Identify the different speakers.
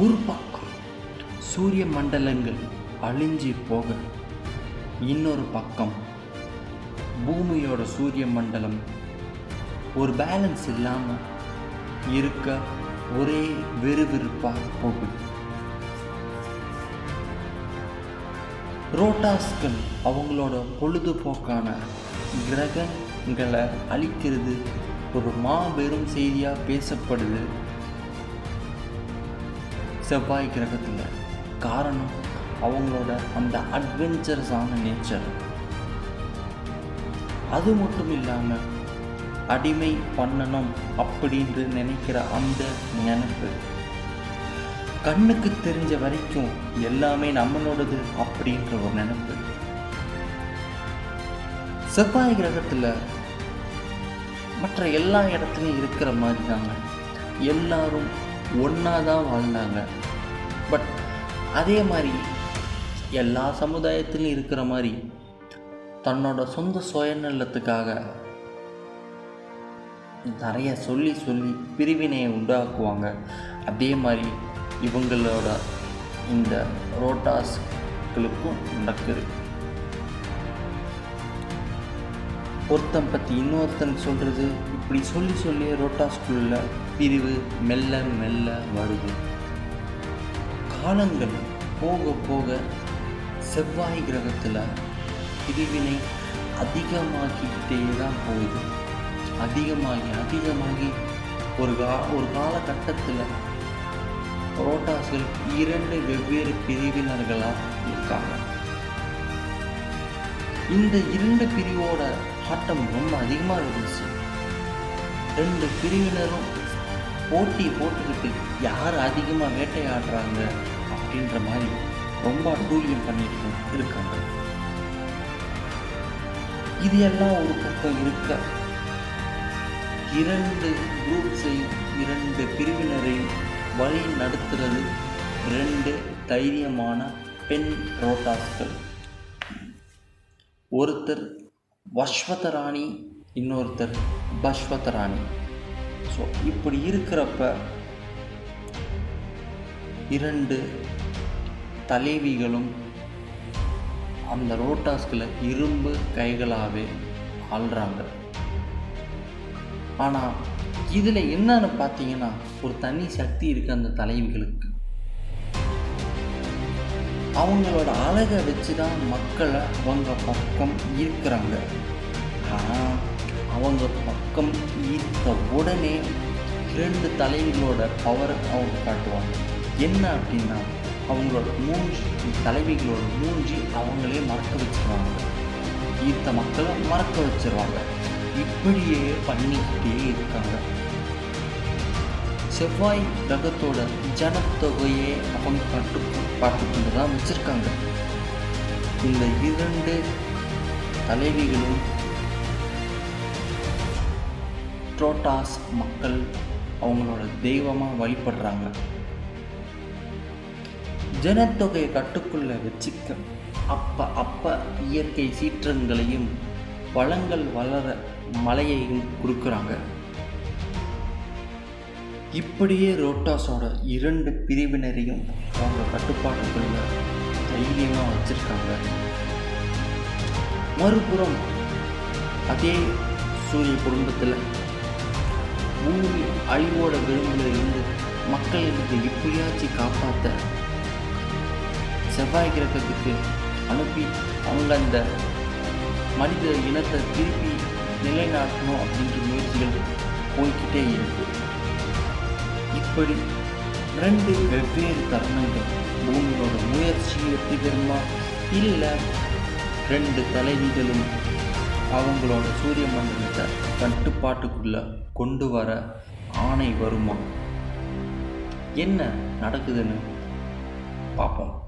Speaker 1: ஒரு பக்கம் சூரிய மண்டலங்கள் அழிஞ்சு போக. இன்னொரு பக்கம் பூமியோட சூரிய மண்டலம் ஒரு பேலன்ஸ் இல்லாமல் இருக்க ஒரே விறுவிறுப்பாக போகுது. ரோட்டாஸ்கள் அவங்களோட பொழுதுபோக்கான கிரகங்களை அழிக்கிறது ஒரு மாபெரும் செய்தியாக பேசப்படுது. செவ்வாய் கிரகத்தில் காரணம் அவங்களோட அந்த அட்வென்ச்சரஸான நேச்சர் அது மட்டும் இல்லாமல் அடிமை பண்ணணும் அப்படின்னு நினைக்கிற அந்த நினைப்பு. கண்ணுக்கு தெரிஞ்ச வரைக்கும் எல்லாமே நம்மளோடது அப்படின்ற ஒரு நினைப்பு. செவ்வாய் கிரகத்தில் மற்ற எல்லா இடத்துலையும் இருக்கிற மாதிரி தாங்க எல்லாரும் ஒன்றா தான் வாழ்ந்தாங்க. பட் அதே மாதிரி எல்லா சமுதாயத்திலும் இருக்கிற மாதிரி தன்னோட சொந்த சுயநலத்துக்காக நிறைய சொல்லி சொல்லி பிரிவினையை உண்டாக்குவாங்க. அதே மாதிரி இவங்களோட இந்த ரோட்டாஸ்களுக்கும் நடக்குது. ஒருத்தன் பற்றி இன்னொருத்தன் சொல்கிறது இப்படி சொல்லி சொல்லி ரோட்டாஸ்குள்ள பிரிவு மெல்ல மெல்ல வருது. காலங்கள் போக போக செவ்வாய் கிரகத்தில் பிரிவினை அதிகமாகிக்கிட்டே தான் போகுது. அதிகமாகி அதிகமாகி ஒரு கா ஒரு காலகட்டத்தில் புரோட்டாஸ்கள் இரண்டு வெவ்வேறு பிரிவினர்களாக இருக்காங்க. இந்த இரண்டு பிரிவோட ஆட்டம் ரொம்ப அதிகமாக இருந்துச்சு. ரெண்டு பிரிவினரும் போட்டி போட்டுக்கிட்டு யார் அதிகமாக வேட்டையாடுறாங்க அப்படின்ற மாதிரி ரொம்ப அட்டூழியம் பண்ணிட்டு இருக்காங்க. இது எல்லாம் ஒரு பக்கம் இருக்க இரண்டு குரூப்ஸையும் இரண்டு பிரிவினரையும் வழி நடத்துறது ரெண்டு தைரியமான பெண் ரோட்டாஸ்கள் ஒருத்தர் வஸ்வதராணி இன்னொருத்தர் பஸ்வதராணி ஸோ இப்படி இருக்கிறப்ப இரண்டு தலைவிகளும் அந்த ரோட்டாஸ்கில் இரும்பு கைகளாகவே ஆள்றாங்க. ஆனால் இதில் என்னன்னு பார்த்தீங்கன்னா ஒரு தனி சக்தி இருக்குது அந்த தலைவிகளுக்கு. அவங்களோட அழகை வச்சு தான் மக்களை அவங்க பக்கம் ஈர்க்கிறாங்க. ஆனால் அவங்க பக்கம் ஈர்த்த உடனே இரண்டு தலைவிகளோட பவர் அவங்க காட்டுவாங்க. என்ன அப்படின்னா அவங்களோட மூஞ்சி தலைவிகளோட மூஞ்சி அவங்களே மறக்க வச்சுருவாங்க. ஈர்த்த மக்களை மறக்க வச்சிருவாங்க. இப்படியே பண்ணிக்கிட்டே இருக்காங்க. செவ்வாய் கிரகத்தோட ஜனத்தொகையை அவங்க கட்டு பார்த்துக்கொண்டு தான் வச்சுருக்காங்க. இந்த இரண்டு தலைவிகளும் ட்ரோட்டாஸ் மக்கள் அவங்களோட தெய்வமாக வழிபடுறாங்க. ஜனத்தொகையை கட்டுக்குள்ளே வச்சுக்க அப்போ அப்போ இயற்கை சீற்றங்களையும் வளங்கள் வளர மழையையும் கொடுக்குறாங்க. இப்படியே ரோட்டாஸோட இரண்டு பிரிவினரையும் அவங்க கட்டுப்பாட்டுக்குள்ள தைரியமாக வச்சுருக்காங்க. மறுபுறம் அதே சூரிய குடும்பத்தில் பூமி அழிவோட விளிம்பில் இருந்து மக்கள் இருந்து எப்படியாச்சும் காப்பாற்ற செவ்வாய் கிரகத்துக்கு அனுப்பி அவங்க அந்த மனித இனத்தை திருப்பி நிலைநாட்டணும் அப்படின்ற முயற்சிகள் போய்கிட்டே இருக்குது இப்படி ரெண்டு வெவ்வேறு தருணங்கள் பூமியோட முயற்சி வெற்றிகரமா இல்லை ரெண்டு தலைவிகளும் அவங்களோட சூரிய மண்டலத்தை கட்டுப்பாட்டுக்குள்ள கொண்டு வர ஆணை வருமா? என்ன நடக்குதுன்னு பார்ப்போம்.